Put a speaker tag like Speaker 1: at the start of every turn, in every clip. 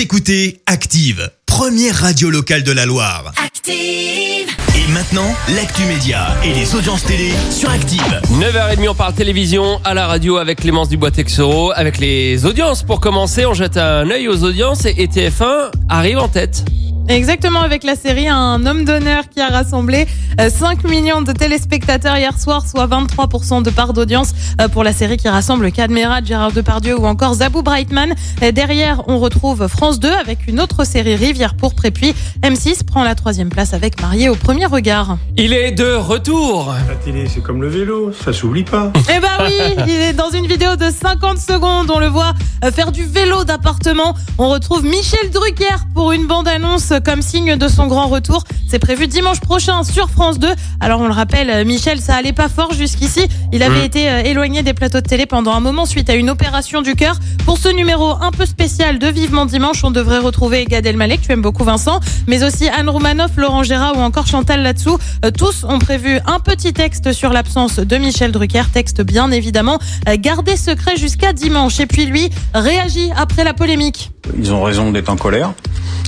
Speaker 1: Vous écoutez Active, première radio locale de la Loire.
Speaker 2: Active.
Speaker 1: Et maintenant, l'actu média et les audiences télé sur Active.
Speaker 3: 9h30, on parle télévision à la radio avec Clémence Dubois-Texoro. Avec les audiences, pour commencer, on jette un œil aux audiences et TF1 arrive en tête.
Speaker 4: Exactement, avec la série Un homme d'honneur qui a rassemblé euh, 5 millions de téléspectateurs hier soir, soit 23% de part d'audience euh, pour la série qui rassemble Cadmerat, Gérard Depardieu ou encore Zabou Brightman. Euh, Derrière, on retrouve France 2 avec une autre série Rivière pourpre et puis M6 prend la troisième place avec Marié au premier regard.
Speaker 3: Il est de retour.
Speaker 5: La télé, c'est comme le vélo, ça s'oublie pas.
Speaker 4: Eh ben oui, il est dans une vidéo de 50 secondes. On le voit euh, faire du vélo d'appartement. On retrouve Michel Drucker pour une bande-annonce comme signe de son grand retour. C'est prévu dimanche prochain sur France 2. Alors on le rappelle, euh, Michel, ça allait pas fort jusqu'ici. Il avait été euh, éloigné des plateaux de télé pendant un moment suite à une opération du cœur. Pour ce numéro un peu spécial de Vivement Dimanche, on devrait retrouver Gad Elmaleh, que tu aimes beaucoup Vincent, mais aussi Anne Roumanoff, Laurent Gérard ou encore Chantal Latsou. Euh, Tous ont prévu un petit texte sur l'absence de Michel Drucker, texte bien évidemment gardé secret jusqu'à dimanche. Et puis lui réagit après la polémique.
Speaker 6: Ils ont raison d'être en colère.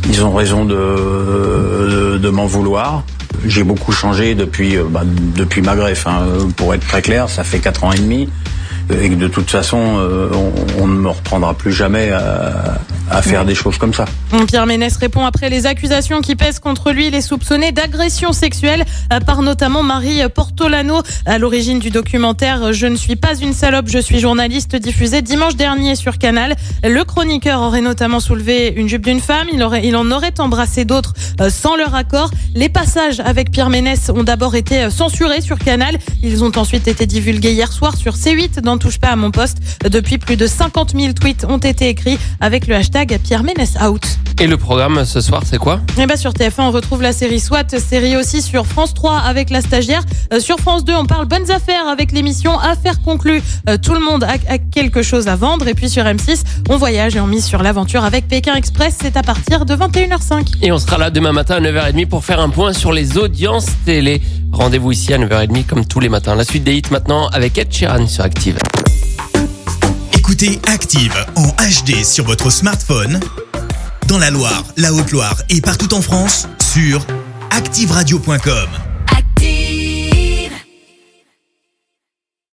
Speaker 6: Ils ont raison de, m'en vouloir. J'ai beaucoup changé depuis, euh, bah, depuis ma greffe. hein. Pour être très clair, ça fait quatre ans et demi. Et que de toute façon, euh, on, on ne me reprendra plus jamais à, à faire des choses comme ça.
Speaker 4: Pierre Ménès répond après les accusations qui pèsent contre lui. Il est soupçonné d'agression sexuelle euh, par notamment Marie Portolano à l'origine du documentaire Je ne suis pas une salope, je suis journaliste diffusé dimanche dernier sur Canal. Le chroniqueur aurait notamment soulevé une jupe d'une femme. Il, aurait, il en aurait embrassé d'autres euh, sans leur accord. Les passages avec Pierre Ménès ont d'abord été euh, censurés sur Canal. Ils ont ensuite été divulgués hier soir sur C8 dans Touche pas à mon poste. Depuis, plus de 50 000 tweets ont été écrits avec le hashtag Pierre Ménès out.
Speaker 3: Et le programme ce soir, c'est quoi?
Speaker 4: Et bah sur TF1, on retrouve la série SWAT, série aussi sur France 3 avec la stagiaire. Euh, sur France 2, on parle bonnes affaires avec l'émission Affaires conclues. Euh, tout le monde a, a quelque chose à vendre. Et puis sur M6, on voyage et on mise sur l'aventure avec Pékin Express. C'est à partir de 21h05.
Speaker 3: Et on sera là demain matin à 9h30 pour faire un point sur les audiences télé. Rendez-vous ici à 9h30 comme tous les matins. La suite des hits maintenant avec Ed Sheeran sur Active.
Speaker 1: Écoutez Active en HD sur votre smartphone, dans la Loire, la Haute-Loire et partout en France, sur activeradio.com.